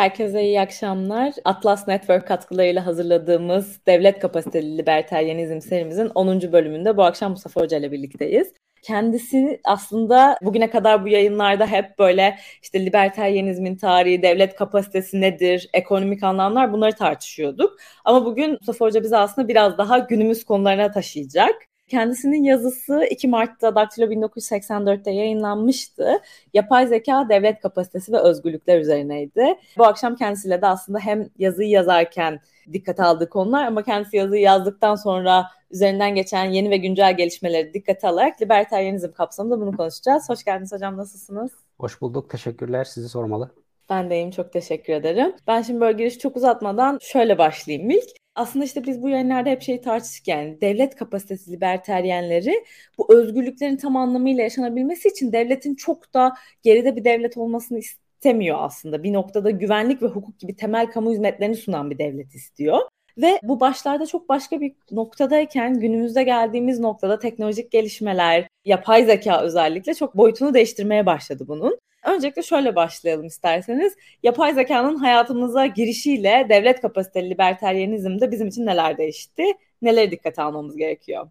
Herkese iyi akşamlar. Atlas Network katkılarıyla hazırladığımız Devlet Kapasiteli Liberteryenizm serimizin 10. bölümünde bu akşam Mustafa Hoca ile birlikteyiz. Kendisi aslında bugüne kadar bu yayınlarda hep böyle işte liberteryenizmin tarihi, devlet kapasitesi nedir, ekonomik anlamlar bunları tartışıyorduk. Ama bugün Mustafa Hoca bizi aslında biraz daha günümüz konularına taşıyacak. Kendisinin yazısı 2 Mart'ta Daktilo 1984'te yayınlanmıştı. Yapay zeka, devlet kapasitesi ve özgürlükler üzerineydi. Bu akşam kendisiyle de aslında hem yazıyı yazarken dikkate aldığı konular ama kendisi yazıyı yazdıktan sonra üzerinden geçen yeni ve güncel gelişmeleri dikkate alarak libertaryenizm kapsamında bunu konuşacağız. Hoş geldiniz hocam, nasılsınız? Hoş bulduk, teşekkürler. Sizi sormalı. Ben deyim, çok teşekkür ederim. Ben şimdi böyle giriş çok uzatmadan şöyle başlayayım ilk aslında işte biz bu yayınlarda hep şeyi tartıştık yani devlet kapasitesi liberteryenleri bu özgürlüklerin tam anlamıyla yaşanabilmesi için devletin çok da geride bir devlet olmasını istemiyor aslında. Bir noktada güvenlik ve hukuk gibi temel kamu hizmetlerini sunan bir devlet istiyor. Ve bu başlarda çok başka bir noktadayken günümüzde geldiğimiz noktada teknolojik gelişmeler, yapay zeka özellikle çok boyutunu değiştirmeye başladı bunun. Öncelikle şöyle başlayalım isterseniz. Yapay zekanın hayatımıza girişiyle devlet kapasiteli liberteryenizmde bizim için neler değişti? Neleri dikkate almamız gerekiyor?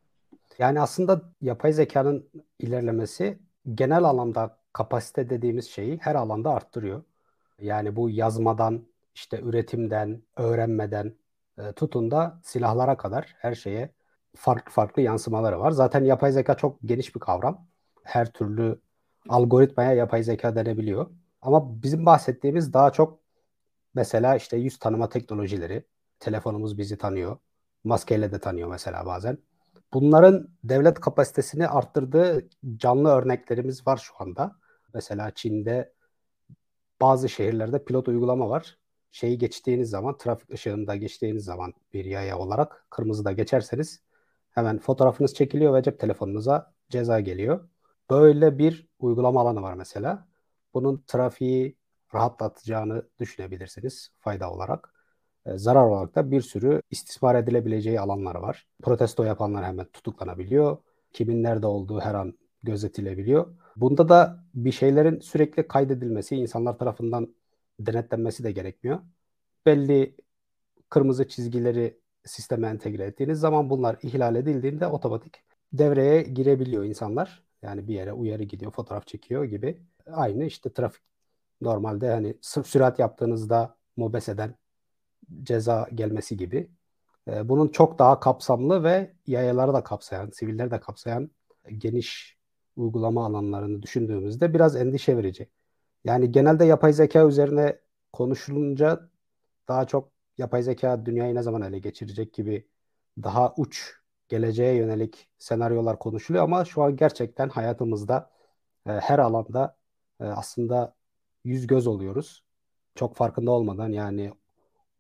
Yani aslında yapay zekanın ilerlemesi genel alanda kapasite dediğimiz şeyi her alanda arttırıyor. Yani bu yazmadan, işte üretimden, öğrenmeden e, tutun da silahlara kadar her şeye farklı farklı yansımaları var. Zaten yapay zeka çok geniş bir kavram. Her türlü algoritmaya yapay zeka denebiliyor. Ama bizim bahsettiğimiz daha çok mesela işte yüz tanıma teknolojileri. Telefonumuz bizi tanıyor. Maskeyle de tanıyor mesela bazen. Bunların devlet kapasitesini arttırdığı canlı örneklerimiz var şu anda. Mesela Çin'de bazı şehirlerde pilot uygulama var. Şeyi geçtiğiniz zaman, trafik ışığında geçtiğiniz zaman bir yaya olarak kırmızıda geçerseniz hemen fotoğrafınız çekiliyor ve cep telefonunuza ceza geliyor. Böyle bir uygulama alanı var mesela. Bunun trafiği rahatlatacağını düşünebilirsiniz fayda olarak. E, zarar olarak da bir sürü istismar edilebileceği alanlar var. Protesto yapanlar hemen tutuklanabiliyor. Kimin nerede olduğu her an gözetilebiliyor. Bunda da bir şeylerin sürekli kaydedilmesi, insanlar tarafından denetlenmesi de gerekmiyor. Belli kırmızı çizgileri sisteme entegre ettiğiniz zaman bunlar ihlal edildiğinde otomatik devreye girebiliyor insanlar. Yani bir yere uyarı gidiyor, fotoğraf çekiyor gibi. Aynı işte trafik normalde hani sürat yaptığınızda mobeseden ceza gelmesi gibi. Ee, bunun çok daha kapsamlı ve yayaları da kapsayan, sivilleri de kapsayan geniş uygulama alanlarını düşündüğümüzde biraz endişe verici. Yani genelde yapay zeka üzerine konuşulunca daha çok yapay zeka dünyayı ne zaman ele geçirecek gibi daha uç geleceğe yönelik senaryolar konuşuluyor ama şu an gerçekten hayatımızda e, her alanda e, aslında yüz göz oluyoruz. Çok farkında olmadan yani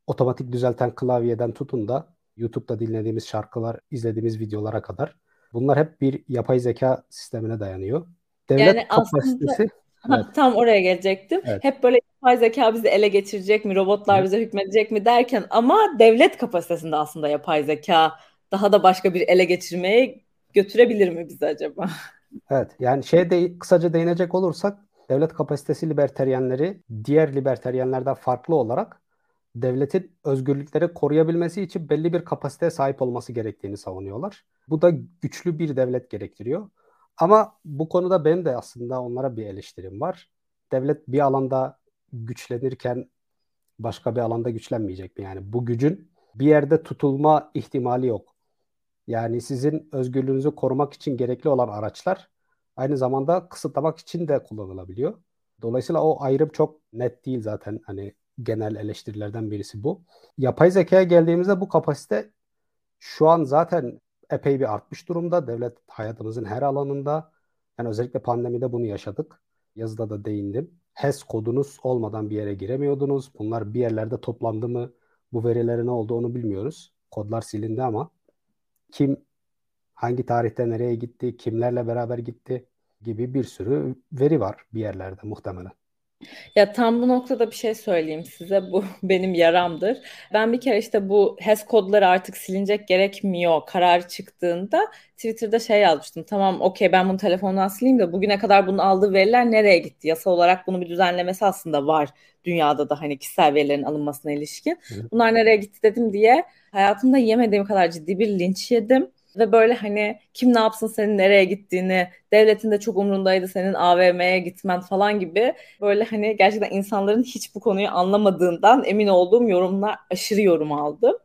otomatik düzelten klavyeden tutun da YouTube'da dinlediğimiz şarkılar, izlediğimiz videolara kadar bunlar hep bir yapay zeka sistemine dayanıyor. Devlet yani kapasitesi aslında, evet. tam oraya gelecektim. Evet. Hep böyle yapay zeka bizi ele geçirecek mi, robotlar bize hükmedecek mi derken ama devlet kapasitesinde aslında yapay zeka daha da başka bir ele geçirmeye götürebilir mi bizi acaba? Evet yani şey de kısaca değinecek olursak devlet kapasitesi liberteryenleri diğer liberteryenlerden farklı olarak devletin özgürlükleri koruyabilmesi için belli bir kapasiteye sahip olması gerektiğini savunuyorlar. Bu da güçlü bir devlet gerektiriyor. Ama bu konuda benim de aslında onlara bir eleştirim var. Devlet bir alanda güçlenirken başka bir alanda güçlenmeyecek mi? Yani bu gücün bir yerde tutulma ihtimali yok. Yani sizin özgürlüğünüzü korumak için gerekli olan araçlar aynı zamanda kısıtlamak için de kullanılabiliyor. Dolayısıyla o ayrım çok net değil zaten hani genel eleştirilerden birisi bu. Yapay zekaya geldiğimizde bu kapasite şu an zaten epey bir artmış durumda. Devlet hayatımızın her alanında yani özellikle pandemide bunu yaşadık. Yazıda da değindim. HES kodunuz olmadan bir yere giremiyordunuz. Bunlar bir yerlerde toplandı mı? Bu verilerin ne oldu onu bilmiyoruz. Kodlar silindi ama kim hangi tarihte nereye gitti, kimlerle beraber gitti gibi bir sürü veri var bir yerlerde muhtemelen. Ya tam bu noktada bir şey söyleyeyim size. Bu benim yaramdır. Ben bir kere işte bu HES kodları artık silinecek gerekmiyor karar çıktığında Twitter'da şey yazmıştım. Tamam okey ben bunu telefondan sileyim de bugüne kadar bunun aldığı veriler nereye gitti? Yasal olarak bunu bir düzenlemesi aslında var dünyada da hani kişisel verilerin alınmasına ilişkin. Bunlar nereye gitti dedim diye hayatımda yemediğim kadar ciddi bir linç yedim. Ve böyle hani kim ne yapsın senin nereye gittiğini, devletin de çok umrundaydı senin AVM'ye gitmen falan gibi böyle hani gerçekten insanların hiç bu konuyu anlamadığından emin olduğum yorumlar aşırı yorum aldım.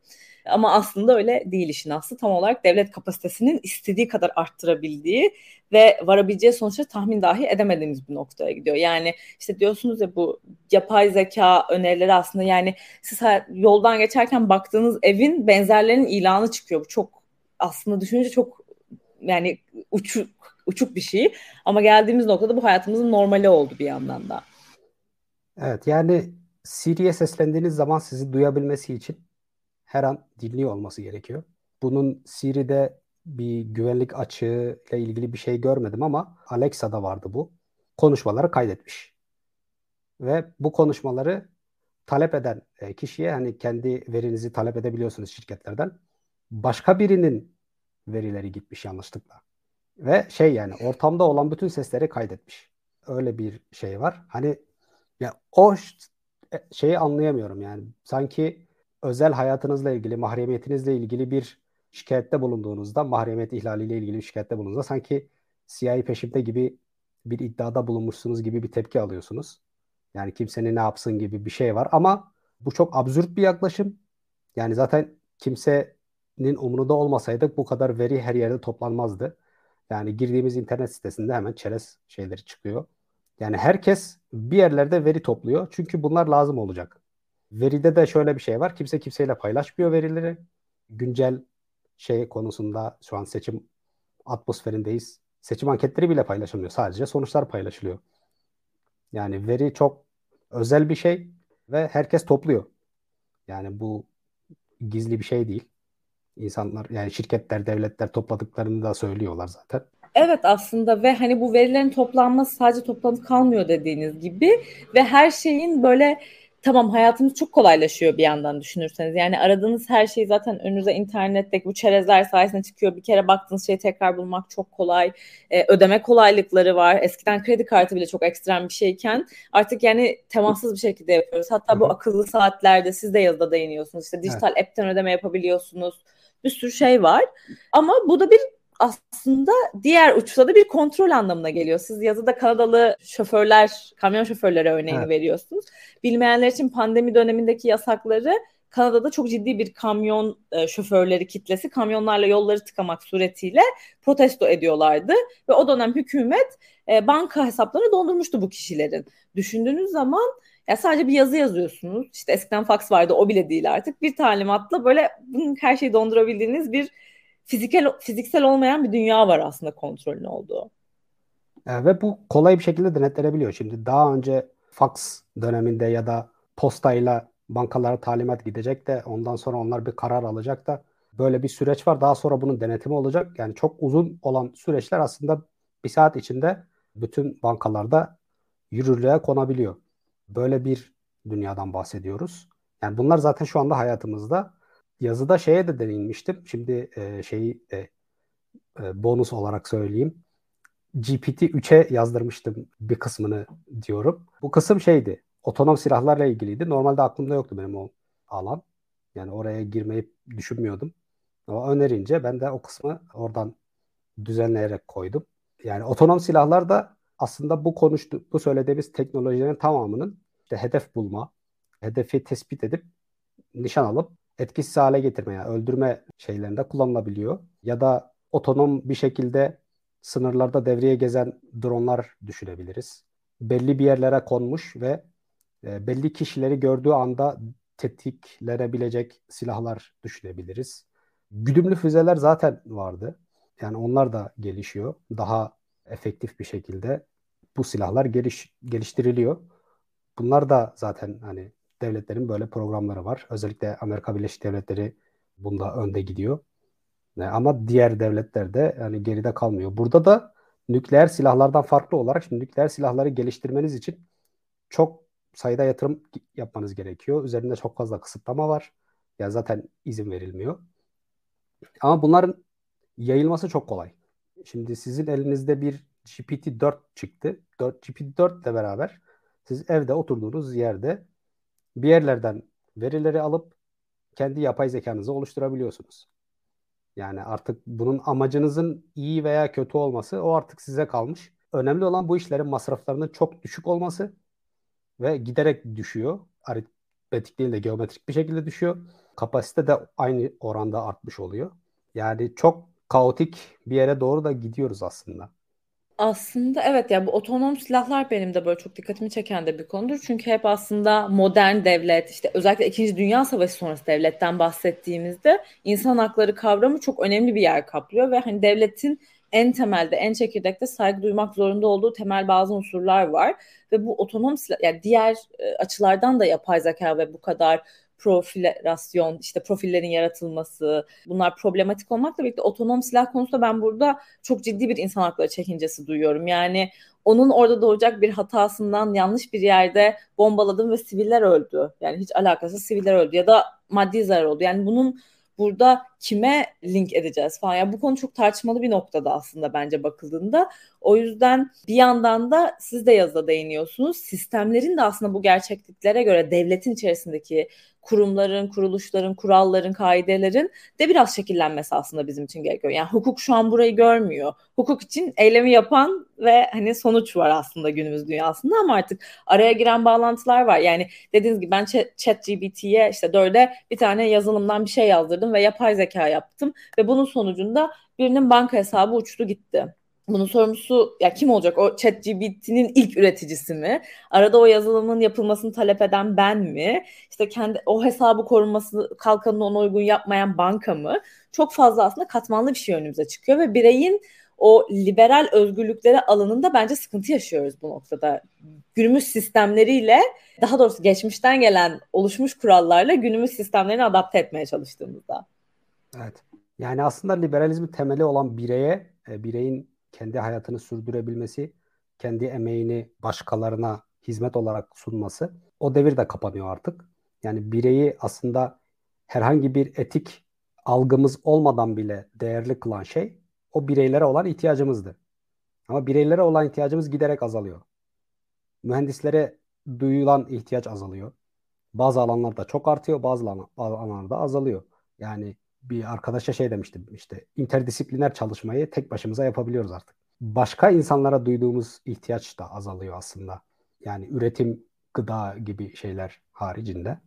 Ama aslında öyle değil işin aslı. Tam olarak devlet kapasitesinin istediği kadar arttırabildiği ve varabileceği sonuçları tahmin dahi edemediğimiz bir noktaya gidiyor. Yani işte diyorsunuz ya bu yapay zeka önerileri aslında yani siz yoldan geçerken baktığınız evin benzerlerinin ilanı çıkıyor. Bu çok aslında düşününce çok yani uçuk uçuk bir şey. Ama geldiğimiz noktada bu hayatımızın normali oldu bir yandan da. Evet yani Siri'ye seslendiğiniz zaman sizi duyabilmesi için her an dinliyor olması gerekiyor. Bunun Siri'de bir güvenlik açığı ile ilgili bir şey görmedim ama Alexa'da vardı bu. Konuşmaları kaydetmiş. Ve bu konuşmaları talep eden e, kişiye hani kendi verinizi talep edebiliyorsunuz şirketlerden başka birinin verileri gitmiş yanlışlıkla. Ve şey yani ortamda olan bütün sesleri kaydetmiş. Öyle bir şey var. Hani ya o e, şeyi anlayamıyorum yani. Sanki özel hayatınızla ilgili, mahremiyetinizle ilgili bir şikayette bulunduğunuzda, mahremiyet ihlaliyle ilgili bir şikayette bulunduğunuzda sanki CIA peşimde gibi bir iddiada bulunmuşsunuz gibi bir tepki alıyorsunuz. Yani kimsenin ne yapsın gibi bir şey var ama bu çok absürt bir yaklaşım. Yani zaten kimse nin umurunda olmasaydık bu kadar veri her yerde toplanmazdı. Yani girdiğimiz internet sitesinde hemen çerez şeyleri çıkıyor. Yani herkes bir yerlerde veri topluyor. Çünkü bunlar lazım olacak. Veride de şöyle bir şey var. Kimse kimseyle paylaşmıyor verileri. Güncel şey konusunda şu an seçim atmosferindeyiz. Seçim anketleri bile paylaşılmıyor. Sadece sonuçlar paylaşılıyor. Yani veri çok özel bir şey ve herkes topluyor. Yani bu gizli bir şey değil insanlar yani şirketler, devletler topladıklarını da söylüyorlar zaten. Evet aslında ve hani bu verilerin toplanması sadece toplanıp kalmıyor dediğiniz gibi ve her şeyin böyle tamam hayatımız çok kolaylaşıyor bir yandan düşünürseniz. Yani aradığınız her şey zaten önünüze internette bu çerezler sayesinde çıkıyor. Bir kere baktığınız şeyi tekrar bulmak çok kolay. Ee, ödeme kolaylıkları var. Eskiden kredi kartı bile çok ekstrem bir şeyken artık yani temassız bir şekilde yapıyoruz. Hatta bu akıllı saatlerde siz de yazıda değiniyorsunuz. İşte dijital evet. app'ten ödeme yapabiliyorsunuz bir sürü şey var. Ama bu da bir aslında diğer uçta da bir kontrol anlamına geliyor. Siz yazıda Kanadalı şoförler, kamyon şoförleri örneğini evet. veriyorsunuz. Bilmeyenler için pandemi dönemindeki yasakları Kanada'da çok ciddi bir kamyon e, şoförleri kitlesi kamyonlarla yolları tıkamak suretiyle protesto ediyorlardı ve o dönem hükümet e, banka hesaplarını dondurmuştu bu kişilerin. Düşündüğünüz zaman ya sadece bir yazı yazıyorsunuz. İşte eskiden fax vardı o bile değil artık. Bir talimatla böyle her şeyi dondurabildiğiniz bir fiziksel fiziksel olmayan bir dünya var aslında kontrolün olduğu. E, ve bu kolay bir şekilde denetlenebiliyor. Şimdi daha önce fax döneminde ya da postayla bankalara talimat gidecek de ondan sonra onlar bir karar alacak da böyle bir süreç var. Daha sonra bunun denetimi olacak. Yani çok uzun olan süreçler aslında bir saat içinde bütün bankalarda yürürlüğe konabiliyor. Böyle bir dünyadan bahsediyoruz. Yani bunlar zaten şu anda hayatımızda. Yazıda şeye de denilmiştim. Şimdi e, şeyi e, e, bonus olarak söyleyeyim. GPT-3'e yazdırmıştım bir kısmını diyorum. Bu kısım şeydi. Otonom silahlarla ilgiliydi. Normalde aklımda yoktu benim o alan. Yani oraya girmeyi düşünmüyordum. Ama önerince ben de o kısmı oradan düzenleyerek koydum. Yani otonom silahlar da aslında bu konuştu, bu söylediğimiz teknolojilerin tamamının işte hedef bulma, hedefi tespit edip nişan alıp etkisiz hale getirme, yani öldürme şeylerinde kullanılabiliyor. Ya da otonom bir şekilde sınırlarda devreye gezen dronlar düşünebiliriz. Belli bir yerlere konmuş ve e, belli kişileri gördüğü anda tetiklenebilecek silahlar düşünebiliriz. Güdümlü füzeler zaten vardı. Yani onlar da gelişiyor. Daha efektif bir şekilde bu silahlar geliş, geliştiriliyor. Bunlar da zaten hani devletlerin böyle programları var. Özellikle Amerika Birleşik Devletleri bunda önde gidiyor. Ama diğer devletler de hani geride kalmıyor. Burada da nükleer silahlardan farklı olarak şimdi nükleer silahları geliştirmeniz için çok sayıda yatırım yapmanız gerekiyor. Üzerinde çok fazla kısıtlama var. Ya zaten izin verilmiyor. Ama bunların yayılması çok kolay. Şimdi sizin elinizde bir GPT-4 çıktı. 4, GPT-4 ile beraber siz evde oturduğunuz yerde bir yerlerden verileri alıp kendi yapay zekanızı oluşturabiliyorsunuz. Yani artık bunun amacınızın iyi veya kötü olması o artık size kalmış. Önemli olan bu işlerin masraflarının çok düşük olması ve giderek düşüyor. Aritmetik değil de geometrik bir şekilde düşüyor. Kapasite de aynı oranda artmış oluyor. Yani çok kaotik bir yere doğru da gidiyoruz aslında. Aslında evet ya bu otonom silahlar benim de böyle çok dikkatimi çeken de bir konudur. Çünkü hep aslında modern devlet işte özellikle 2. Dünya Savaşı sonrası devletten bahsettiğimizde insan hakları kavramı çok önemli bir yer kaplıyor ve hani devletin en temelde en çekirdekte saygı duymak zorunda olduğu temel bazı unsurlar var ve bu otonom silah yani diğer e, açılardan da yapay zeka ve bu kadar profilasyon, işte profillerin yaratılması bunlar problematik olmakla birlikte otonom silah konusunda ben burada çok ciddi bir insan hakları çekincesi duyuyorum. Yani onun orada doğacak bir hatasından yanlış bir yerde bombaladım ve siviller öldü. Yani hiç alakası siviller öldü ya da maddi zarar oldu. Yani bunun burada kime link edeceğiz falan. Yani bu konu çok tartışmalı bir noktada aslında bence bakıldığında. O yüzden bir yandan da siz de yazıda değiniyorsunuz. Sistemlerin de aslında bu gerçekliklere göre devletin içerisindeki kurumların, kuruluşların, kuralların, kaidelerin de biraz şekillenmesi aslında bizim için gerekiyor. Yani hukuk şu an burayı görmüyor. Hukuk için eylemi yapan ve hani sonuç var aslında günümüz dünyasında ama artık araya giren bağlantılar var. Yani dediğiniz gibi ben ChatGPT'ye işte dörde bir tane yazılımdan bir şey yazdırdım ve yapay zeka yaptım ve bunun sonucunda birinin banka hesabı uçtu gitti. Bunun sorumlusu ya kim olacak? O ChatGPT'nin ilk üreticisi mi? Arada o yazılımın yapılmasını talep eden ben mi? İşte kendi o hesabı korunması kalkanını ona uygun yapmayan banka mı? Çok fazla aslında katmanlı bir şey önümüze çıkıyor ve bireyin o liberal özgürlükleri alanında bence sıkıntı yaşıyoruz bu noktada. Günümüz sistemleriyle daha doğrusu geçmişten gelen oluşmuş kurallarla günümüz sistemlerini adapte etmeye çalıştığımızda. Evet. Yani aslında liberalizmin temeli olan bireye, e, bireyin kendi hayatını sürdürebilmesi, kendi emeğini başkalarına hizmet olarak sunması o devir de kapanıyor artık. Yani bireyi aslında herhangi bir etik algımız olmadan bile değerli kılan şey o bireylere olan ihtiyacımızdı. Ama bireylere olan ihtiyacımız giderek azalıyor. Mühendislere duyulan ihtiyaç azalıyor. Bazı alanlarda çok artıyor, bazı alanlarda azalıyor. Yani bir arkadaşa şey demiştim işte interdisipliner çalışmayı tek başımıza yapabiliyoruz artık. Başka insanlara duyduğumuz ihtiyaç da azalıyor aslında. Yani üretim, gıda gibi şeyler haricinde.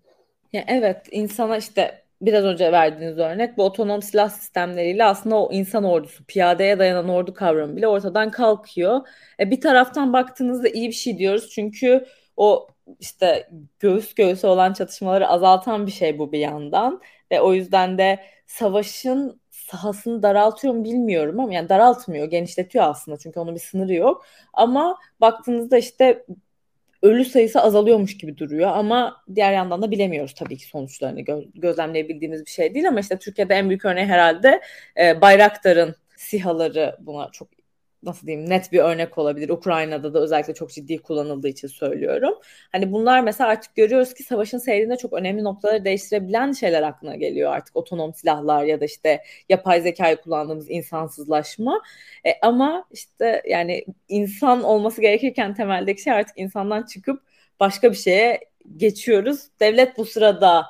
Ya evet insana işte biraz önce verdiğiniz örnek bu otonom silah sistemleriyle aslında o insan ordusu, piyadeye dayanan ordu kavramı bile ortadan kalkıyor. E, bir taraftan baktığınızda iyi bir şey diyoruz çünkü o işte göğüs göğüse olan çatışmaları azaltan bir şey bu bir yandan ve o yüzden de savaşın sahasını daraltıyor mu bilmiyorum ama yani daraltmıyor, genişletiyor aslında çünkü onun bir sınırı yok. Ama baktığınızda işte ölü sayısı azalıyormuş gibi duruyor ama diğer yandan da bilemiyoruz tabii ki sonuçlarını gö- gözlemleyebildiğimiz bir şey değil ama işte Türkiye'de en büyük örneği herhalde e, Bayraktar'ın sihaları buna çok nasıl diyeyim net bir örnek olabilir. Ukrayna'da da özellikle çok ciddi kullanıldığı için söylüyorum. Hani bunlar mesela artık görüyoruz ki savaşın seyrinde çok önemli noktaları değiştirebilen şeyler aklına geliyor artık. Otonom silahlar ya da işte yapay zekayı kullandığımız insansızlaşma. E, ama işte yani insan olması gerekirken temeldeki şey artık insandan çıkıp başka bir şeye geçiyoruz. Devlet bu sırada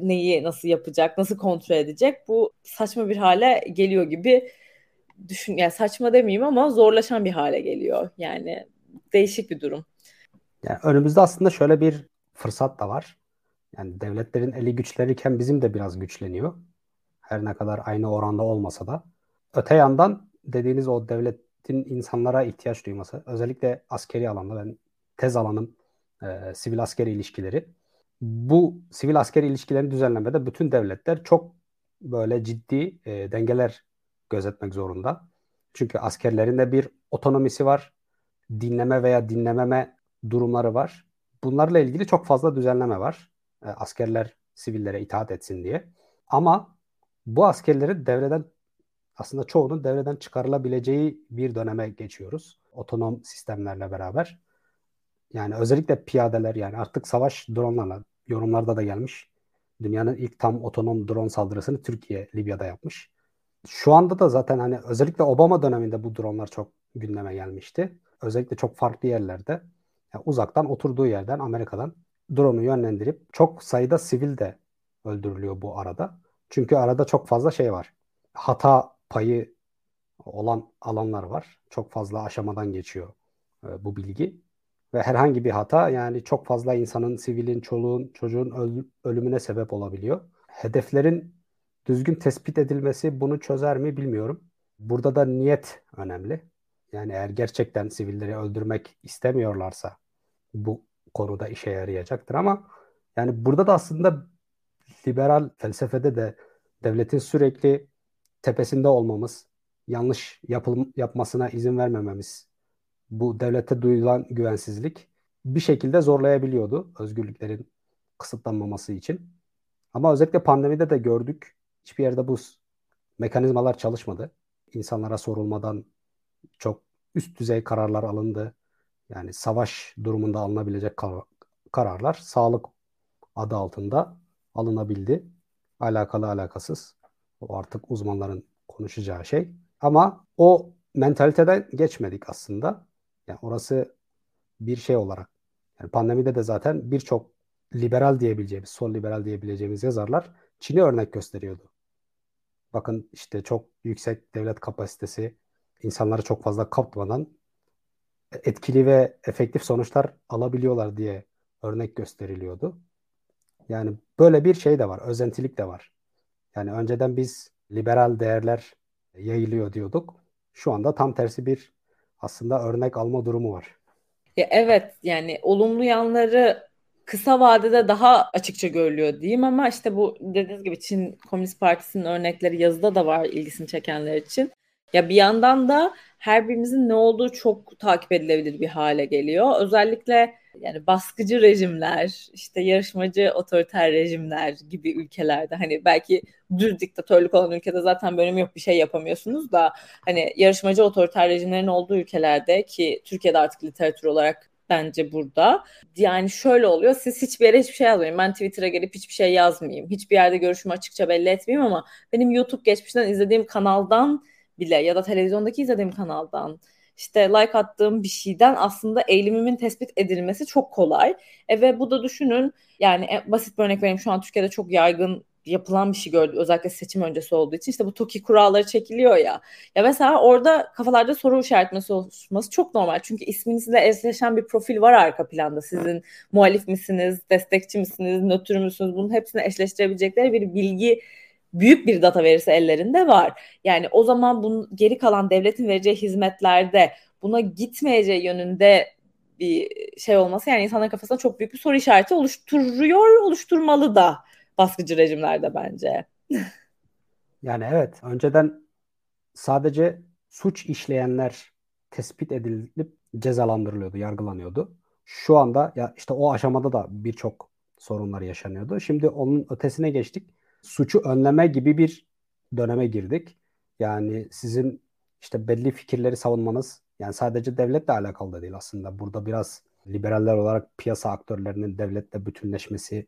neyi nasıl yapacak, nasıl kontrol edecek? Bu saçma bir hale geliyor gibi düşün yani saçma demeyeyim ama zorlaşan bir hale geliyor. Yani değişik bir durum. Yani önümüzde aslında şöyle bir fırsat da var. Yani devletlerin eli güçlenirken bizim de biraz güçleniyor. Her ne kadar aynı oranda olmasa da. Öte yandan dediğiniz o devletin insanlara ihtiyaç duyması, özellikle askeri alanda ben tez alanım e, sivil askeri ilişkileri. Bu sivil askeri ilişkilerini düzenlemede bütün devletler çok böyle ciddi e, dengeler gözetmek zorunda. Çünkü askerlerin de bir otonomisi var. Dinleme veya dinlememe durumları var. Bunlarla ilgili çok fazla düzenleme var. E, askerler sivillere itaat etsin diye. Ama bu askerlerin devreden aslında çoğunun devreden çıkarılabileceği bir döneme geçiyoruz. Otonom sistemlerle beraber. Yani özellikle piyadeler yani artık savaş dronlarla yorumlarda da gelmiş. Dünyanın ilk tam otonom drone saldırısını Türkiye Libya'da yapmış. Şu anda da zaten hani özellikle Obama döneminde bu dronlar çok gündeme gelmişti. Özellikle çok farklı yerlerde yani uzaktan oturduğu yerden Amerika'dan drone'u yönlendirip çok sayıda sivil de öldürülüyor bu arada. Çünkü arada çok fazla şey var. Hata payı olan alanlar var. Çok fazla aşamadan geçiyor e, bu bilgi. Ve herhangi bir hata yani çok fazla insanın, sivilin, çoluğun, çocuğun öl- ölümüne sebep olabiliyor. Hedeflerin düzgün tespit edilmesi bunu çözer mi bilmiyorum. Burada da niyet önemli. Yani eğer gerçekten sivilleri öldürmek istemiyorlarsa bu konuda işe yarayacaktır ama yani burada da aslında liberal felsefede de devletin sürekli tepesinde olmamız, yanlış yapıl yapmasına izin vermememiz, bu devlete duyulan güvensizlik bir şekilde zorlayabiliyordu özgürlüklerin kısıtlanmaması için. Ama özellikle pandemide de gördük. Hiçbir yerde bu mekanizmalar çalışmadı. İnsanlara sorulmadan çok üst düzey kararlar alındı. Yani savaş durumunda alınabilecek kar kararlar sağlık adı altında alınabildi. Alakalı alakasız. O artık uzmanların konuşacağı şey. Ama o mentaliteden geçmedik aslında. Yani orası bir şey olarak. Yani pandemide de zaten birçok liberal diyebileceğimiz, sol liberal diyebileceğimiz yazarlar Çin'i örnek gösteriyordu. Bakın işte çok yüksek devlet kapasitesi, insanları çok fazla kaptırmadan etkili ve efektif sonuçlar alabiliyorlar diye örnek gösteriliyordu. Yani böyle bir şey de var, özentilik de var. Yani önceden biz liberal değerler yayılıyor diyorduk. Şu anda tam tersi bir aslında örnek alma durumu var. Ya evet yani olumlu yanları kısa vadede daha açıkça görülüyor diyeyim ama işte bu dediğiniz gibi Çin Komünist Partisi'nin örnekleri yazıda da var ilgisini çekenler için. Ya bir yandan da her birimizin ne olduğu çok takip edilebilir bir hale geliyor. Özellikle yani baskıcı rejimler, işte yarışmacı otoriter rejimler gibi ülkelerde hani belki düz diktatörlük olan ülkede zaten bölüm yok bir şey yapamıyorsunuz da hani yarışmacı otoriter rejimlerin olduğu ülkelerde ki Türkiye'de artık literatür olarak bence burada. Yani şöyle oluyor. Siz hiçbir yere hiçbir şey yazmayın. Ben Twitter'a gelip hiçbir şey yazmayayım. Hiçbir yerde görüşümü açıkça belli etmeyeyim ama benim YouTube geçmişten izlediğim kanaldan bile ya da televizyondaki izlediğim kanaldan işte like attığım bir şeyden aslında eğilimimin tespit edilmesi çok kolay. E, ve bu da düşünün yani basit bir örnek vereyim şu an Türkiye'de çok yaygın yapılan bir şey gördü özellikle seçim öncesi olduğu için işte bu TOKİ kuralları çekiliyor ya. Ya mesela orada kafalarda soru işaretmesi oluşması çok normal. Çünkü isminizle eşleşen bir profil var arka planda. Sizin muhalif misiniz, destekçi misiniz, nötr müsünüz? Bunun hepsini eşleştirebilecekleri bir bilgi büyük bir data verisi ellerinde var. Yani o zaman bunun geri kalan devletin vereceği hizmetlerde buna gitmeyeceği yönünde bir şey olması yani insanların kafasında çok büyük bir soru işareti oluşturuyor, oluşturmalı da baskıcı rejimlerde bence. yani evet, önceden sadece suç işleyenler tespit edilip cezalandırılıyordu, yargılanıyordu. Şu anda ya işte o aşamada da birçok sorunlar yaşanıyordu. Şimdi onun ötesine geçtik suçu önleme gibi bir döneme girdik. Yani sizin işte belli fikirleri savunmanız yani sadece devletle alakalı da değil aslında. Burada biraz liberaller olarak piyasa aktörlerinin devletle bütünleşmesi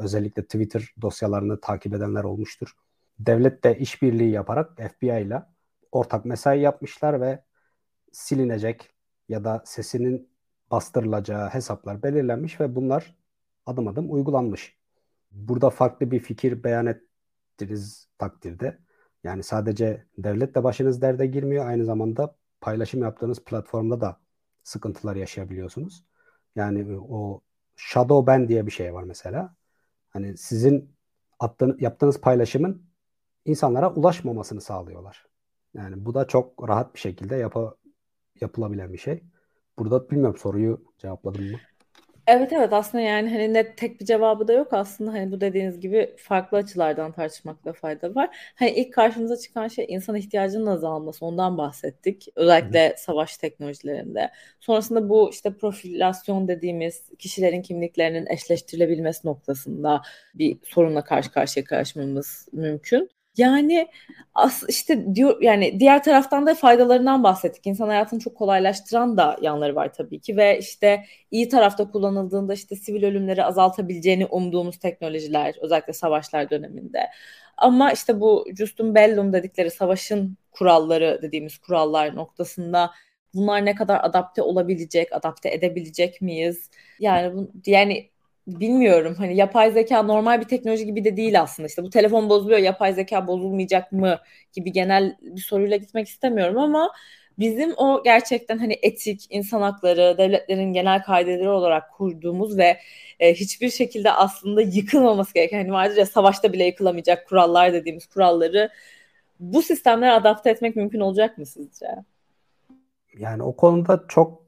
özellikle Twitter dosyalarını takip edenler olmuştur. Devletle işbirliği yaparak FBI ile ortak mesai yapmışlar ve silinecek ya da sesinin bastırılacağı hesaplar belirlenmiş ve bunlar adım adım uygulanmış burada farklı bir fikir beyan ettiğiniz takdirde yani sadece devlet de başınız derde girmiyor aynı zamanda paylaşım yaptığınız platformda da sıkıntılar yaşayabiliyorsunuz. Yani o shadow ban diye bir şey var mesela. Hani sizin attığınız, yaptığınız paylaşımın insanlara ulaşmamasını sağlıyorlar. Yani bu da çok rahat bir şekilde yap yapılabilen bir şey. Burada bilmiyorum soruyu cevapladım mı? Evet evet aslında yani hani net tek bir cevabı da yok aslında hani bu dediğiniz gibi farklı açılardan tartışmakta fayda var. Hani ilk karşımıza çıkan şey insan ihtiyacının azalması ondan bahsettik. Özellikle Hı. savaş teknolojilerinde. Sonrasında bu işte profilasyon dediğimiz kişilerin kimliklerinin eşleştirilebilmesi noktasında bir sorunla karşı karşıya karşılaşmamız mümkün. Yani as işte diyor yani diğer taraftan da faydalarından bahsettik. İnsan hayatını çok kolaylaştıran da yanları var tabii ki ve işte iyi tarafta kullanıldığında işte sivil ölümleri azaltabileceğini umduğumuz teknolojiler özellikle savaşlar döneminde. Ama işte bu Justum Bellum dedikleri savaşın kuralları dediğimiz kurallar noktasında bunlar ne kadar adapte olabilecek, adapte edebilecek miyiz? Yani bu, yani bilmiyorum hani yapay zeka normal bir teknoloji gibi de değil aslında işte bu telefon bozuluyor yapay zeka bozulmayacak mı gibi genel bir soruyla gitmek istemiyorum ama bizim o gerçekten hani etik, insan hakları, devletlerin genel kaideleri olarak kurduğumuz ve e, hiçbir şekilde aslında yıkılmaması gereken hani vardır ya savaşta bile yıkılamayacak kurallar dediğimiz kuralları bu sistemlere adapte etmek mümkün olacak mı sizce? Yani o konuda çok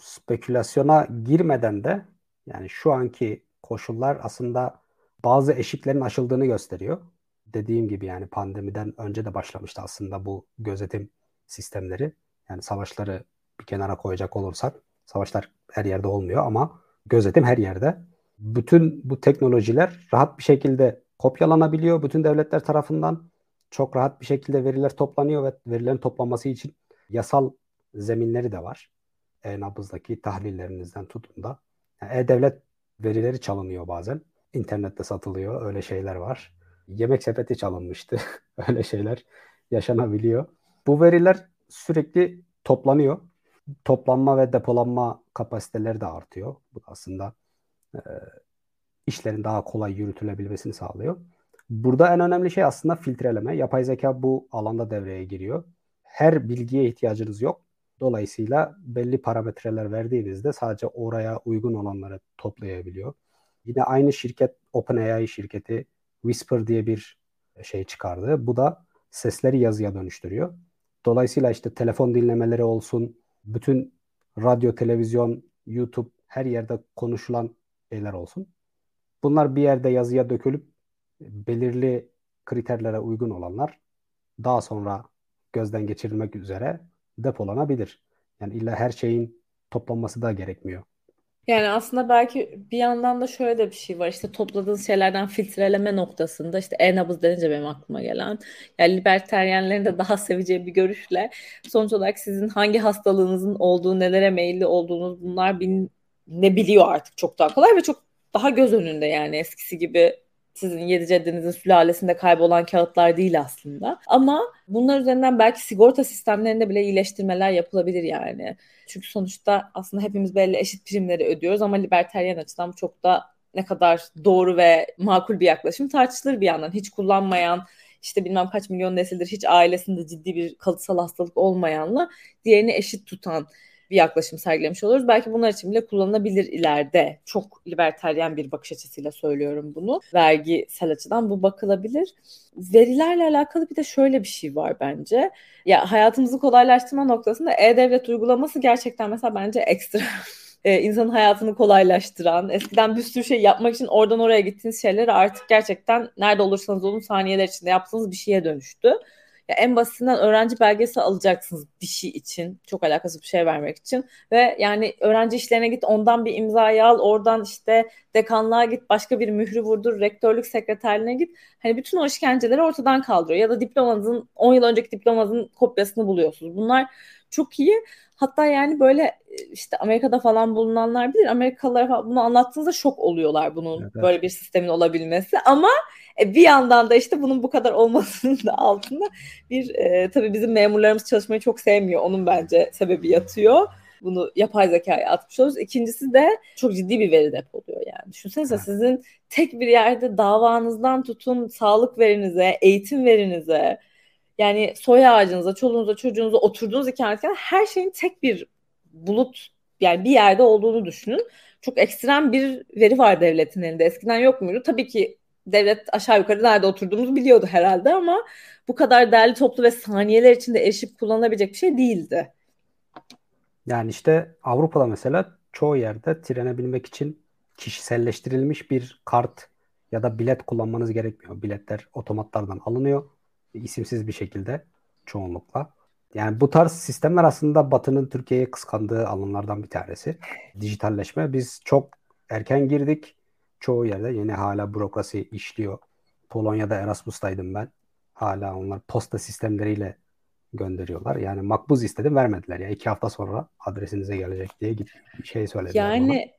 spekülasyona girmeden de yani şu anki koşullar aslında bazı eşiklerin aşıldığını gösteriyor. Dediğim gibi yani pandemiden önce de başlamıştı aslında bu gözetim sistemleri. Yani savaşları bir kenara koyacak olursak savaşlar her yerde olmuyor ama gözetim her yerde. Bütün bu teknolojiler rahat bir şekilde kopyalanabiliyor bütün devletler tarafından. Çok rahat bir şekilde veriler toplanıyor ve verilerin toplanması için yasal zeminleri de var. E-nabızdaki tahlillerinizden tutun da e-Devlet verileri çalınıyor bazen. İnternette satılıyor. Öyle şeyler var. Yemek sepeti çalınmıştı. öyle şeyler yaşanabiliyor. Bu veriler sürekli toplanıyor. Toplanma ve depolanma kapasiteleri de artıyor. Bu aslında e, işlerin daha kolay yürütülebilmesini sağlıyor. Burada en önemli şey aslında filtreleme. Yapay zeka bu alanda devreye giriyor. Her bilgiye ihtiyacınız yok. Dolayısıyla belli parametreler verdiğinizde sadece oraya uygun olanları toplayabiliyor. Yine aynı şirket OpenAI şirketi Whisper diye bir şey çıkardı. Bu da sesleri yazıya dönüştürüyor. Dolayısıyla işte telefon dinlemeleri olsun, bütün radyo, televizyon, YouTube her yerde konuşulan şeyler olsun. Bunlar bir yerde yazıya dökülüp belirli kriterlere uygun olanlar daha sonra gözden geçirilmek üzere depolanabilir. Yani illa her şeyin toplanması da gerekmiyor. Yani aslında belki bir yandan da şöyle de bir şey var. İşte topladığınız şeylerden filtreleme noktasında işte e-nabız denince benim aklıma gelen yani liberteryenlerin de daha seveceği bir görüşle sonuç olarak sizin hangi hastalığınızın olduğu, nelere meyilli olduğunuz bunlar bin, ne biliyor artık çok daha kolay ve çok daha göz önünde yani eskisi gibi sizin yedi ceddinizin sülalesinde kaybolan kağıtlar değil aslında. Ama bunlar üzerinden belki sigorta sistemlerinde bile iyileştirmeler yapılabilir yani. Çünkü sonuçta aslında hepimiz belli eşit primleri ödüyoruz ama liberteryen açıdan çok da ne kadar doğru ve makul bir yaklaşım tartışılır bir yandan. Hiç kullanmayan işte bilmem kaç milyon nesildir hiç ailesinde ciddi bir kalıtsal hastalık olmayanla diğerini eşit tutan bir yaklaşım sergilemiş oluruz. Belki bunlar için bile kullanılabilir ileride. Çok liberteryen bir bakış açısıyla söylüyorum bunu. Vergisel açıdan bu bakılabilir. Verilerle alakalı bir de şöyle bir şey var bence. Ya hayatımızı kolaylaştırma noktasında e-devlet uygulaması gerçekten mesela bence ekstra e, insanın hayatını kolaylaştıran, eskiden bir sürü şey yapmak için oradan oraya gittiğiniz şeyleri artık gerçekten nerede olursanız olun saniyeler içinde yaptığınız bir şeye dönüştü. Ya en basitinden öğrenci belgesi alacaksınız bir şey için. Çok alakasız bir şey vermek için. Ve yani öğrenci işlerine git ondan bir imzayı al. Oradan işte dekanlığa git başka bir mührü vurdur. Rektörlük sekreterliğine git. Hani bütün o işkenceleri ortadan kaldırıyor. Ya da diplomanızın 10 yıl önceki diplomanızın kopyasını buluyorsunuz. Bunlar çok iyi. Hatta yani böyle e, işte Amerika'da falan bulunanlar bilir. Amerikalılar falan bunu anlattığınızda şok oluyorlar bunun evet. böyle bir sistemin olabilmesi. Ama e, bir yandan da işte bunun bu kadar olmasının da altında bir e, tabii bizim memurlarımız çalışmayı çok sevmiyor. Onun bence sebebi yatıyor. Bunu yapay zekaya atmış oluruz. İkincisi de çok ciddi bir veri depoluyor yani. Düşünsenize sizin tek bir yerde davanızdan tutun sağlık verinize, eğitim verinize, yani soy ağacınıza, çoluğunuza, çocuğunuza oturduğunuz ikametgahında her şeyin tek bir bulut yani bir yerde olduğunu düşünün. Çok ekstrem bir veri var devletin elinde. Eskiden yok muydu? Tabii ki devlet aşağı yukarı nerede oturduğumuzu biliyordu herhalde ama bu kadar değerli toplu ve saniyeler içinde erişip kullanılabilecek bir şey değildi. Yani işte Avrupa'da mesela çoğu yerde trene binmek için kişiselleştirilmiş bir kart ya da bilet kullanmanız gerekmiyor. Biletler otomatlardan alınıyor isimsiz bir şekilde çoğunlukla. Yani bu tarz sistemler aslında Batı'nın Türkiye'ye kıskandığı alanlardan bir tanesi. Dijitalleşme. Biz çok erken girdik. Çoğu yerde yine hala bürokrasi işliyor. Polonya'da Erasmus'taydım ben. Hala onlar posta sistemleriyle gönderiyorlar. Yani makbuz istedim vermediler. Ya iki hafta sonra adresinize gelecek diye git şey söylediler. Yani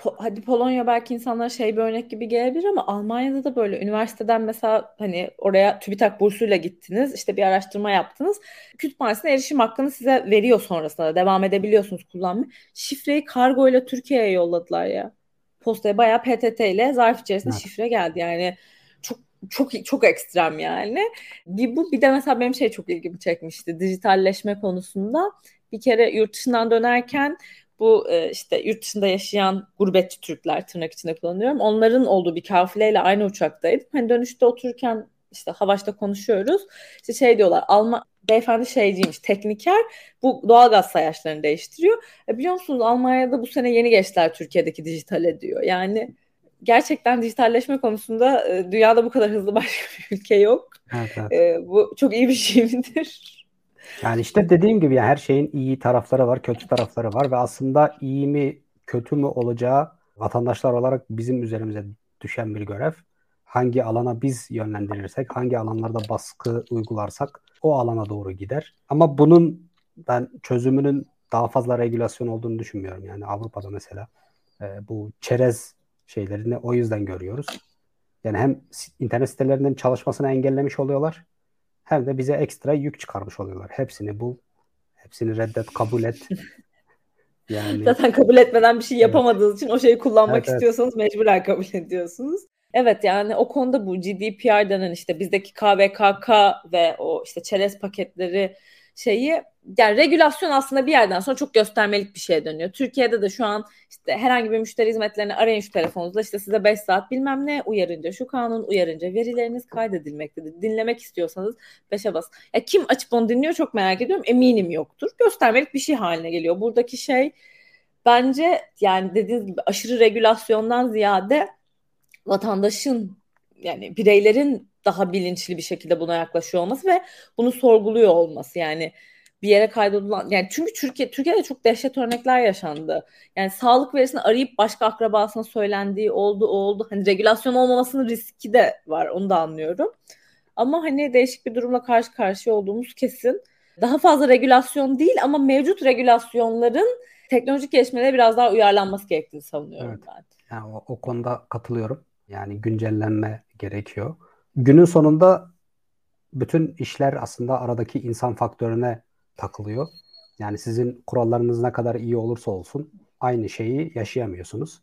po- hadi Polonya belki insanlara şey bir örnek gibi gelebilir ama Almanya'da da böyle üniversiteden mesela hani oraya TÜBİTAK bursuyla gittiniz işte bir araştırma yaptınız kütüphanesine erişim hakkını size veriyor sonrasında devam edebiliyorsunuz kullanmaya. Şifreyi kargo ile Türkiye'ye yolladılar ya. Postaya bayağı PTT ile zarf içerisinde evet. şifre geldi yani çok çok çok ekstrem yani. Bir bu bir de mesela benim şey çok ilgimi çekmişti dijitalleşme konusunda. Bir kere yurt dışından dönerken bu e, işte yurt dışında yaşayan gurbetçi Türkler tırnak içinde kullanıyorum. Onların olduğu bir kafileyle aynı uçaktaydım. Hani dönüşte otururken işte Havaş'ta konuşuyoruz. İşte şey diyorlar Alman beyefendi şeyciymiş tekniker bu doğalgaz sayaçlarını değiştiriyor. E biliyor musunuz Almanya'da bu sene yeni geçtiler Türkiye'deki dijitale diyor. Yani gerçekten dijitalleşme konusunda e, dünyada bu kadar hızlı başka bir ülke yok. Evet, evet. E, bu çok iyi bir şey midir? Yani işte dediğim gibi yani her şeyin iyi tarafları var, kötü tarafları var ve aslında iyi mi kötü mü olacağı vatandaşlar olarak bizim üzerimize düşen bir görev. Hangi alana biz yönlendirirsek, hangi alanlarda baskı uygularsak o alana doğru gider. Ama bunun ben çözümünün daha fazla regülasyon olduğunu düşünmüyorum. Yani Avrupa'da mesela e, bu çerez şeylerini o yüzden görüyoruz. Yani hem internet sitelerinin çalışmasını engellemiş oluyorlar hem de bize ekstra yük çıkarmış oluyorlar. Hepsini bul, hepsini reddet, kabul et. Yani zaten kabul etmeden bir şey yapamadığınız evet. için o şeyi kullanmak evet, istiyorsanız evet. mecburen kabul ediyorsunuz. Evet yani o konuda bu GDPR denen işte bizdeki KVKK ve o işte çerez paketleri şeyi yani regülasyon aslında bir yerden sonra çok göstermelik bir şeye dönüyor. Türkiye'de de şu an işte herhangi bir müşteri hizmetlerini arayın şu telefonunuzda işte size 5 saat bilmem ne uyarınca şu kanun uyarınca verileriniz kaydedilmektedir. Dinlemek istiyorsanız 5'e bas. Ya kim açıp onu dinliyor çok merak ediyorum. Eminim yoktur. Göstermelik bir şey haline geliyor. Buradaki şey bence yani dediğiniz gibi aşırı regülasyondan ziyade vatandaşın yani bireylerin daha bilinçli bir şekilde buna yaklaşıyor olması ve bunu sorguluyor olması yani bir yere kaydolan yani çünkü Türkiye Türkiye'de çok dehşet örnekler yaşandı. Yani sağlık verisini arayıp başka akrabasına söylendiği oldu oldu. Hani regülasyon olmamasının riski de var onu da anlıyorum. Ama hani değişik bir durumla karşı karşıya olduğumuz kesin. Daha fazla regülasyon değil ama mevcut regülasyonların teknolojik gelişmelere biraz daha uyarlanması gerektiğini savunuyorum evet. ben. Yani o, o konuda katılıyorum. Yani güncellenme gerekiyor. Günün sonunda bütün işler aslında aradaki insan faktörüne takılıyor. Yani sizin kurallarınız ne kadar iyi olursa olsun aynı şeyi yaşayamıyorsunuz.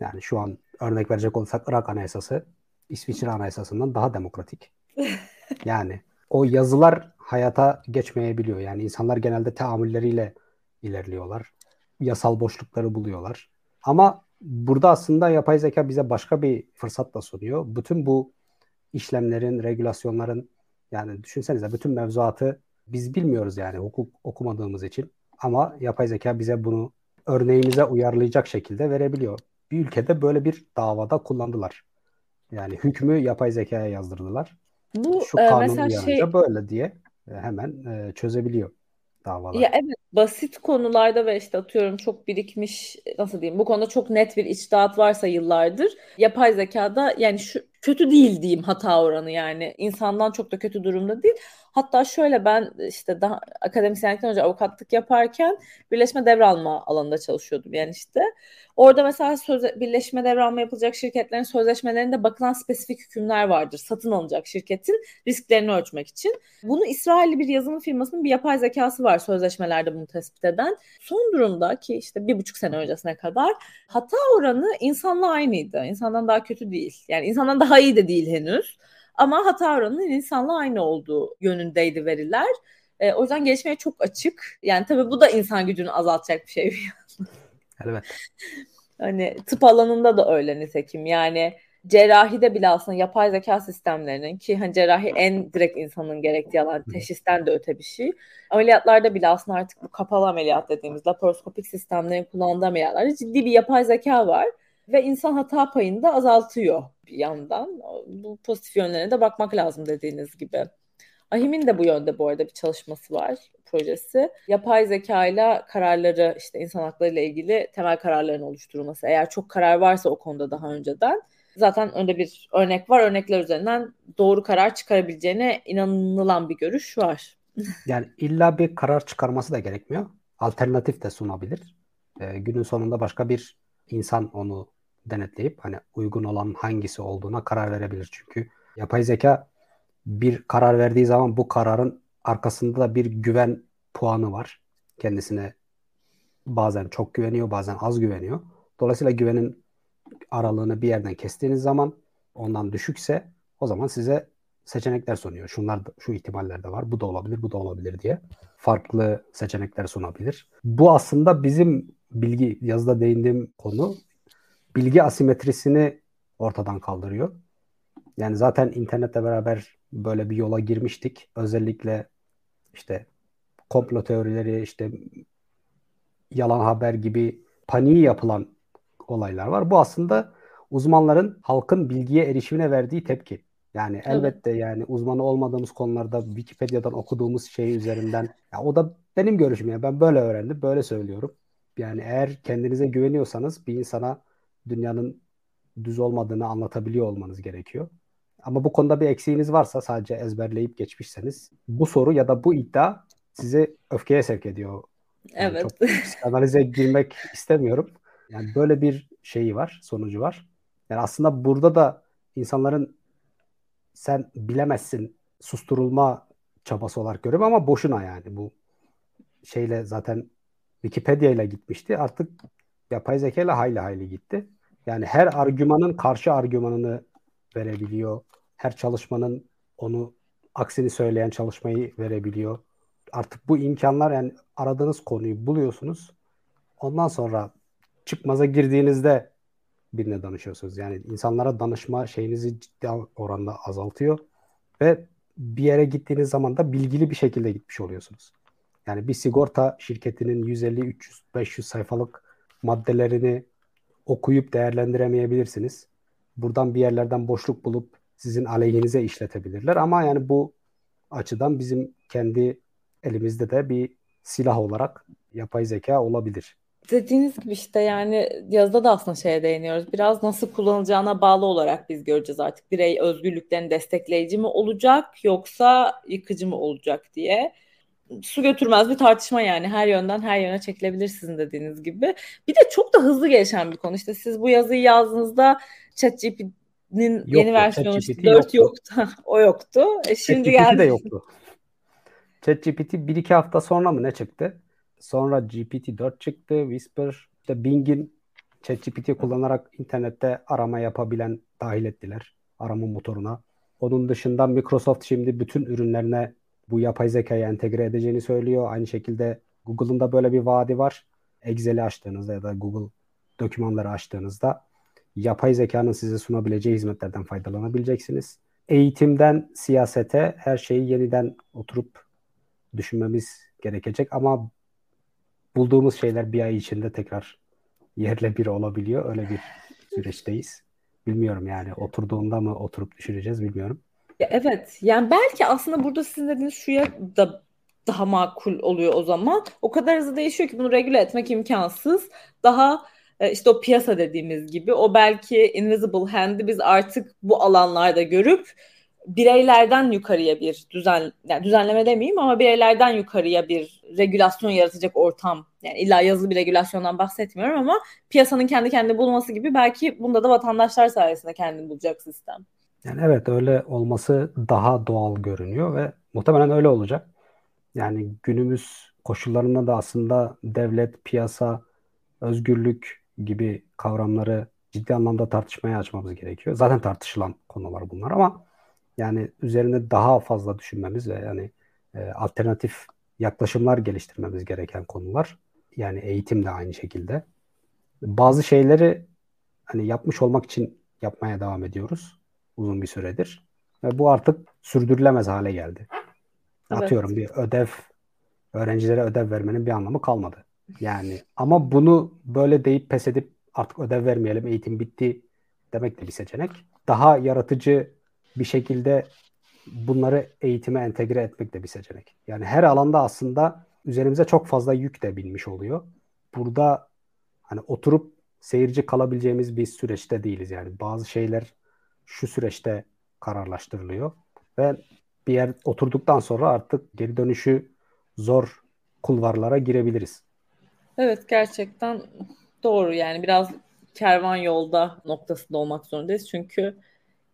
Yani şu an örnek verecek olursak Irak Anayasası İsviçre Anayasası'ndan daha demokratik. yani o yazılar hayata geçmeyebiliyor. Yani insanlar genelde teamülleriyle ilerliyorlar. Yasal boşlukları buluyorlar. Ama burada aslında yapay zeka bize başka bir fırsat da sunuyor. Bütün bu işlemlerin, regülasyonların yani düşünsenize bütün mevzuatı biz bilmiyoruz yani hukuk okumadığımız için. Ama yapay zeka bize bunu örneğimize uyarlayacak şekilde verebiliyor. Bir ülkede böyle bir davada kullandılar. Yani hükmü yapay zekaya yazdırdılar. Bu Şu e, kanun uyarınca şey... böyle diye hemen e, çözebiliyor davalar. Ya evet basit konularda ve işte atıyorum çok birikmiş nasıl diyeyim bu konuda çok net bir içtihat varsa yıllardır yapay zekada yani şu kötü değil diyeyim hata oranı yani insandan çok da kötü durumda değil. Hatta şöyle ben işte daha akademisyenlikten önce avukatlık yaparken birleşme devralma alanında çalışıyordum yani işte. Orada mesela söz, birleşme devralma yapılacak şirketlerin sözleşmelerinde bakılan spesifik hükümler vardır. Satın alınacak şirketin risklerini ölçmek için. Bunu İsrailli bir yazılım firmasının bir yapay zekası var sözleşmelerde bunu tespit eden. Son durumda ki işte bir buçuk sene öncesine kadar hata oranı insanla aynıydı. İnsandan daha kötü değil. Yani insandan daha iyi de değil henüz. Ama hata oranının insanla aynı olduğu yönündeydi veriler. E, o yüzden gelişmeye çok açık. Yani tabii bu da insan gücünü azaltacak bir şey. evet. Hani tıp alanında da öyle nitekim. Yani cerrahide bile aslında yapay zeka sistemlerinin ki hani cerrahi en direkt insanın gerektiği alan teşhisten de öte bir şey. Ameliyatlarda bile aslında artık bu kapalı ameliyat dediğimiz laparoskopik sistemlerin kullandığı ameliyatlarda ciddi bir yapay zeka var ve insan hata payını da azaltıyor bir yandan. Bu pozitif yönlerine de bakmak lazım dediğiniz gibi. Ahim'in de bu yönde bu arada bir çalışması var projesi. Yapay zeka ile kararları işte insan hakları ile ilgili temel kararların oluşturulması. Eğer çok karar varsa o konuda daha önceden zaten önde bir örnek var. Örnekler üzerinden doğru karar çıkarabileceğine inanılan bir görüş var. yani illa bir karar çıkarması da gerekmiyor. Alternatif de sunabilir. Ee, günün sonunda başka bir insan onu denetleyip hani uygun olan hangisi olduğuna karar verebilir. Çünkü yapay zeka bir karar verdiği zaman bu kararın arkasında da bir güven puanı var. Kendisine bazen çok güveniyor, bazen az güveniyor. Dolayısıyla güvenin aralığını bir yerden kestiğiniz zaman ondan düşükse o zaman size seçenekler sunuyor. Şunlar da, şu ihtimaller de var. Bu da olabilir, bu da olabilir diye farklı seçenekler sunabilir. Bu aslında bizim bilgi yazıda değindiğim konu bilgi asimetrisini ortadan kaldırıyor. Yani zaten internetle beraber böyle bir yola girmiştik. Özellikle işte komplo teorileri, işte yalan haber gibi paniği yapılan olaylar var. Bu aslında uzmanların halkın bilgiye erişimine verdiği tepki. Yani evet. elbette yani uzmanı olmadığımız konularda Wikipedia'dan okuduğumuz şey üzerinden ya o da benim görüşüm ya ben böyle öğrendim, böyle söylüyorum. Yani eğer kendinize güveniyorsanız bir insana dünyanın düz olmadığını anlatabiliyor olmanız gerekiyor. Ama bu konuda bir eksiğiniz varsa sadece ezberleyip geçmişseniz bu soru ya da bu iddia sizi öfkeye sevk ediyor. Yani evet. Çok psikanalize girmek istemiyorum. Yani böyle bir şeyi var, sonucu var. Yani aslında burada da insanların sen bilemezsin susturulma çabası olarak görüyorum ama boşuna yani bu şeyle zaten Wikipedia ile gitmişti. Artık yapay zeka ile hayli hayli gitti. Yani her argümanın karşı argümanını verebiliyor. Her çalışmanın onu aksini söyleyen çalışmayı verebiliyor. Artık bu imkanlar yani aradığınız konuyu buluyorsunuz. Ondan sonra çıkmaza girdiğinizde birine danışıyorsunuz. Yani insanlara danışma şeyinizi ciddi oranda azaltıyor ve bir yere gittiğiniz zaman da bilgili bir şekilde gitmiş oluyorsunuz. Yani bir sigorta şirketinin 150, 300, 500 sayfalık maddelerini okuyup değerlendiremeyebilirsiniz. Buradan bir yerlerden boşluk bulup sizin aleyhinize işletebilirler ama yani bu açıdan bizim kendi elimizde de bir silah olarak yapay zeka olabilir. Dediğiniz gibi işte yani yazıda da aslında şeye değiniyoruz. Biraz nasıl kullanılacağına bağlı olarak biz göreceğiz artık. Birey özgürlüklerini destekleyici mi olacak yoksa yıkıcı mı olacak diye su götürmez bir tartışma yani her yönden her yöne çekilebilir sizin dediğiniz gibi. Bir de çok da hızlı gelişen bir konu. İşte siz bu yazıyı yazdığınızda ChatGPT'nin yeni versiyonu işte 4 yoktu. yoktu. o yoktu. E şimdi geldi. de yoktu. ChatGPT 1-2 hafta sonra mı ne çıktı? Sonra GPT-4 çıktı. Whisper, işte Bing'in ChatGPT kullanarak internette arama yapabilen dahil ettiler arama motoruna. Onun dışında Microsoft şimdi bütün ürünlerine bu yapay zekayı entegre edeceğini söylüyor. Aynı şekilde Google'ın da böyle bir vaadi var. Excel'i açtığınızda ya da Google dokümanları açtığınızda yapay zekanın size sunabileceği hizmetlerden faydalanabileceksiniz. Eğitimden siyasete her şeyi yeniden oturup düşünmemiz gerekecek ama bulduğumuz şeyler bir ay içinde tekrar yerle bir olabiliyor. Öyle bir süreçteyiz. Bilmiyorum yani oturduğunda mı oturup düşüreceğiz bilmiyorum. Ya evet yani belki aslında burada sizin dediğiniz şuya da daha makul oluyor o zaman. O kadar hızlı değişiyor ki bunu regüle etmek imkansız. Daha e, işte o piyasa dediğimiz gibi o belki invisible hand'i biz artık bu alanlarda görüp bireylerden yukarıya bir düzen yani düzenleme demeyeyim ama bireylerden yukarıya bir regülasyon yaratacak ortam. Yani illa yazılı bir regülasyondan bahsetmiyorum ama piyasanın kendi kendini bulması gibi belki bunda da vatandaşlar sayesinde kendini bulacak sistem. Yani evet öyle olması daha doğal görünüyor ve muhtemelen öyle olacak. Yani günümüz koşullarında da aslında devlet, piyasa, özgürlük gibi kavramları ciddi anlamda tartışmaya açmamız gerekiyor. Zaten tartışılan konular bunlar ama yani üzerine daha fazla düşünmemiz ve yani e, alternatif yaklaşımlar geliştirmemiz gereken konular. Yani eğitim de aynı şekilde. Bazı şeyleri hani yapmış olmak için yapmaya devam ediyoruz uzun bir süredir. Ve bu artık sürdürülemez hale geldi. Evet. Atıyorum bir ödev öğrencilere ödev vermenin bir anlamı kalmadı. Yani ama bunu böyle deyip pes edip artık ödev vermeyelim eğitim bitti demek de bir seçenek. Daha yaratıcı bir şekilde bunları eğitime entegre etmek de bir seçenek. Yani her alanda aslında üzerimize çok fazla yük de binmiş oluyor. Burada hani oturup seyirci kalabileceğimiz bir süreçte değiliz. Yani bazı şeyler şu süreçte kararlaştırılıyor ve bir yer oturduktan sonra artık geri dönüşü zor kulvarlara girebiliriz. Evet gerçekten doğru yani biraz kervan yolda noktasında olmak zorundayız. Çünkü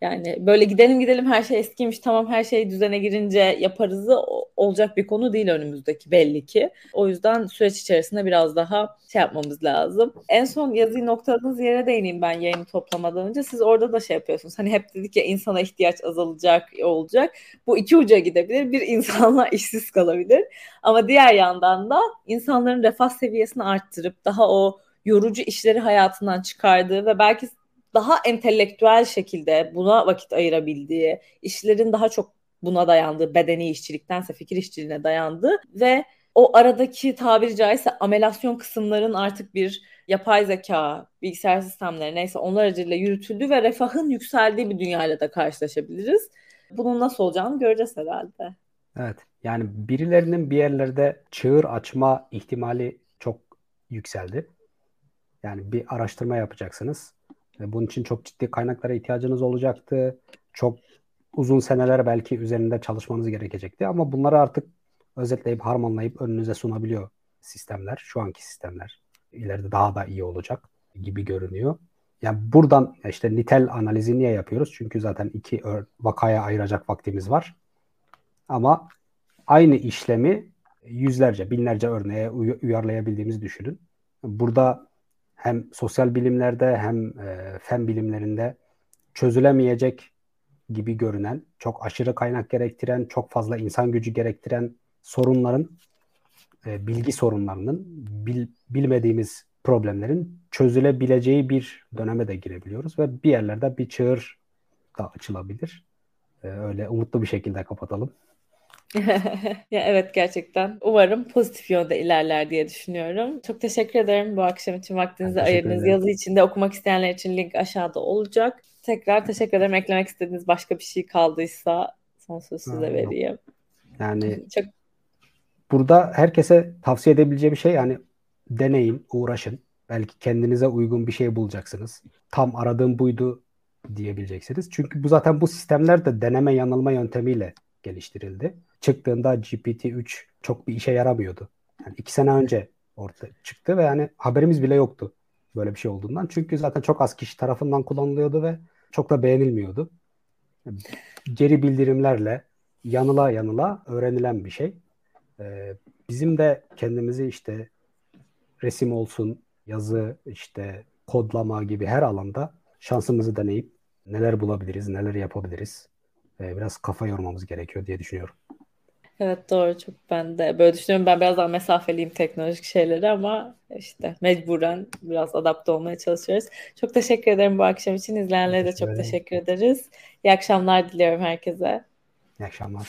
yani böyle gidelim gidelim her şey eskiymiş tamam her şey düzene girince yaparız olacak bir konu değil önümüzdeki belli ki. O yüzden süreç içerisinde biraz daha şey yapmamız lazım. En son yazıyı noktaladığınız yere değineyim ben yayını toplamadan önce. Siz orada da şey yapıyorsunuz. Hani hep dedik ya insana ihtiyaç azalacak, olacak. Bu iki uca gidebilir. Bir insanlar işsiz kalabilir. Ama diğer yandan da insanların refah seviyesini arttırıp daha o yorucu işleri hayatından çıkardığı ve belki daha entelektüel şekilde buna vakit ayırabildiği, işlerin daha çok buna dayandığı, bedeni işçiliktense fikir işçiliğine dayandığı ve o aradaki tabiri caizse amelasyon kısımların artık bir yapay zeka, bilgisayar sistemleri neyse onlar aracılığıyla yürütüldüğü ve refahın yükseldiği bir dünyayla da karşılaşabiliriz. Bunun nasıl olacağını göreceğiz herhalde. Evet. Yani birilerinin bir yerlerde çığır açma ihtimali çok yükseldi. Yani bir araştırma yapacaksınız. Bunun için çok ciddi kaynaklara ihtiyacınız olacaktı. Çok uzun seneler belki üzerinde çalışmanız gerekecekti ama bunları artık özetleyip harmanlayıp önünüze sunabiliyor sistemler. Şu anki sistemler ileride daha da iyi olacak gibi görünüyor. Yani buradan işte nitel analizi niye yapıyoruz? Çünkü zaten iki vakaya ayıracak vaktimiz var. Ama aynı işlemi yüzlerce, binlerce örneğe uyarlayabildiğimizi düşünün. Burada hem sosyal bilimlerde hem e, fen bilimlerinde çözülemeyecek gibi görünen, çok aşırı kaynak gerektiren, çok fazla insan gücü gerektiren sorunların, e, bilgi sorunlarının, bil, bilmediğimiz problemlerin çözülebileceği bir döneme de girebiliyoruz ve bir yerlerde bir çığır da açılabilir. E, öyle umutlu bir şekilde kapatalım. ya evet gerçekten. Umarım pozitif yönde ilerler diye düşünüyorum. Çok teşekkür ederim bu akşam için vaktinizi ayırdınız. Yazı için de okumak isteyenler için link aşağıda olacak. Tekrar teşekkür ederim. Eklemek istediğiniz başka bir şey kaldıysa son söz size vereyim. Yani çok burada herkese tavsiye edebileceğim bir şey yani deneyin, uğraşın. Belki kendinize uygun bir şey bulacaksınız. Tam aradığım buydu diyebileceksiniz. Çünkü bu zaten bu sistemler de deneme yanılma yöntemiyle geliştirildi. Çıktığında GPT-3 çok bir işe yaramıyordu. Yani iki sene önce ortaya çıktı ve yani haberimiz bile yoktu böyle bir şey olduğundan. Çünkü zaten çok az kişi tarafından kullanılıyordu ve çok da beğenilmiyordu. Geri bildirimlerle yanıla yanıla öğrenilen bir şey. Ee, bizim de kendimizi işte resim olsun, yazı, işte kodlama gibi her alanda şansımızı deneyip neler bulabiliriz, neler yapabiliriz e, biraz kafa yormamız gerekiyor diye düşünüyorum. Evet doğru çok ben de böyle düşünüyorum. Ben biraz daha mesafeliyim teknolojik şeyleri ama işte mecburen biraz adapte olmaya çalışıyoruz. Çok teşekkür ederim bu akşam için. İzleyenlere de çok teşekkür ederiz. İyi akşamlar diliyorum herkese. İyi akşamlar.